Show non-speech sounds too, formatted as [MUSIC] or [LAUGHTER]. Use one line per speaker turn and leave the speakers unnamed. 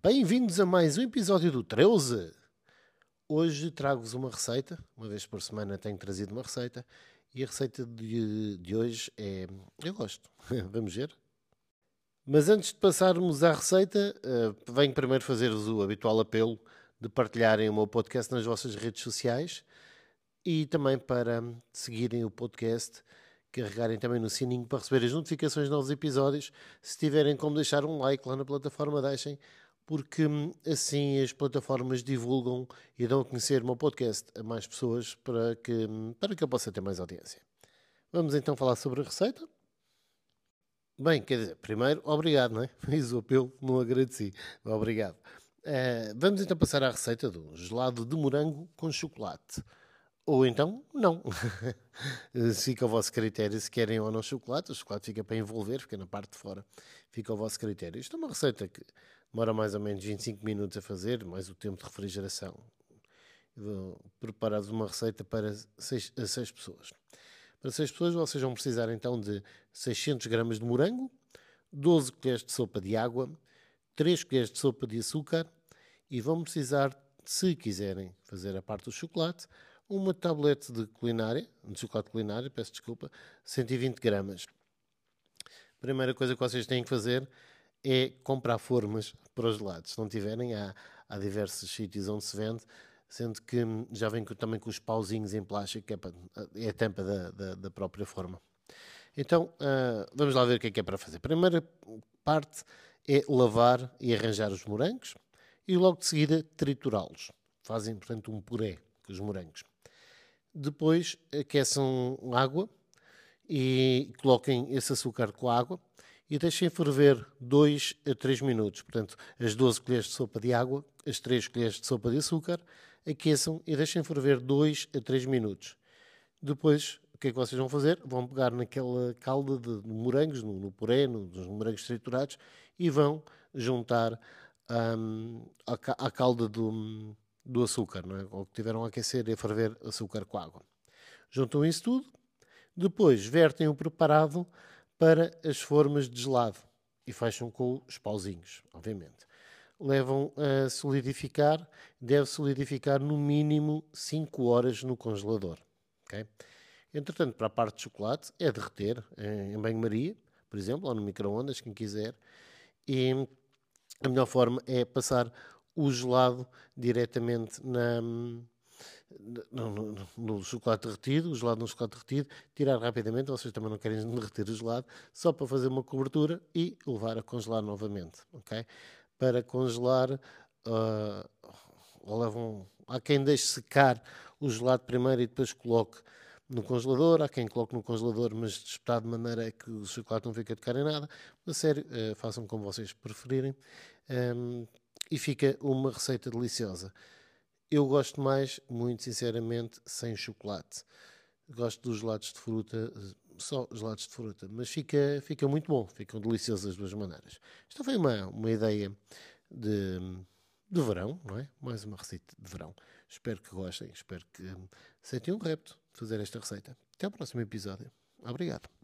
Bem-vindos a mais um episódio do 13. Hoje trago-vos uma receita. Uma vez por semana tenho trazido uma receita. E a receita de, de hoje é. Eu gosto. [LAUGHS] Vamos ver? Mas antes de passarmos à receita, uh, venho primeiro fazer-vos o habitual apelo de partilharem o meu podcast nas vossas redes sociais e também para seguirem o podcast, carregarem também no sininho para receber as notificações de novos episódios. Se tiverem como deixar um like lá na plataforma, deixem porque hum, assim as plataformas divulgam e dão a conhecer o meu podcast a mais pessoas para que, hum, para que eu possa ter mais audiência. Vamos então falar sobre a receita. Bem, quer dizer, primeiro, obrigado, não é? [LAUGHS] Fiz o apelo, não agradeci. Obrigado. Uh, vamos então passar à receita do gelado de morango com chocolate. Ou então, não. [LAUGHS] fica ao vosso critério se querem ou não chocolate. O chocolate fica para envolver, fica na parte de fora. Fica ao vosso critério. Isto é uma receita que demora mais ou menos 25 minutos a fazer, mais o tempo de refrigeração. Preparados uma receita para 6, 6 pessoas. Para 6 pessoas, vocês vão precisar então de 600 gramas de morango, 12 colheres de sopa de água, 3 colheres de sopa de açúcar e vão precisar, se quiserem fazer a parte do chocolate, uma tablete de culinária, de chocolate culinário, peço desculpa, 120 gramas. A primeira coisa que vocês têm que fazer é comprar formas para os gelados. Se não tiverem, há, há diversos sítios onde se vende, sendo que já vem também com os pauzinhos em plástico, que é, para, é a tampa da, da, da, própria forma. Então, uh, vamos lá ver o que é que é para fazer. A primeira parte é lavar e arranjar os morangos e logo de seguida triturá-los. Fazem, portanto, um puré com os morangos. Depois aqueçam água e coloquem esse açúcar com a água e deixem ferver 2 a 3 minutos. Portanto, as 12 colheres de sopa de água, as 3 colheres de sopa de açúcar, aqueçam e deixem ferver 2 a 3 minutos. Depois, o que é que vocês vão fazer? Vão pegar naquela calda de, morangos, no, no puré, no, nos morangos triturados, e vão juntar um, a, a calda do, do açúcar, não é? ou que tiveram a aquecer e a ferver açúcar com água. Juntam isso tudo, depois vertem o preparado para as formas de gelado e fecham com os pauzinhos, obviamente. Levam a solidificar, deve solidificar no mínimo 5 horas no congelador. Okay? Entretanto, para a parte de chocolate, é derreter em banho-maria, por exemplo, ou no micro-ondas, quem quiser. E a melhor forma é passar o gelado diretamente na, no, no, no, chocolate derretido, o gelado no chocolate derretido, tirar rapidamente, vocês também não querem [LAUGHS] derreter o gelado, só para fazer uma cobertura e levar a congelar novamente, ok? Para congelar, uh, levam, há quem deixe secar o gelado primeiro e depois coloque no congelador, há quem coloque no congelador, mas espetado de maneira que o chocolate não fica de cara em nada. A sério, uh, façam como vocês preferirem um, e fica uma receita deliciosa. Eu gosto mais, muito sinceramente, sem chocolate. Gosto dos gelados de fruta, só gelados de fruta, mas fica, fica muito bom, ficam deliciosos das duas maneiras. Esta foi uma, uma ideia de, de verão, não é? Mais uma receita de verão. Espero que gostem, espero que sentem um repto fazer esta receita. Até ao próximo episódio. Obrigado.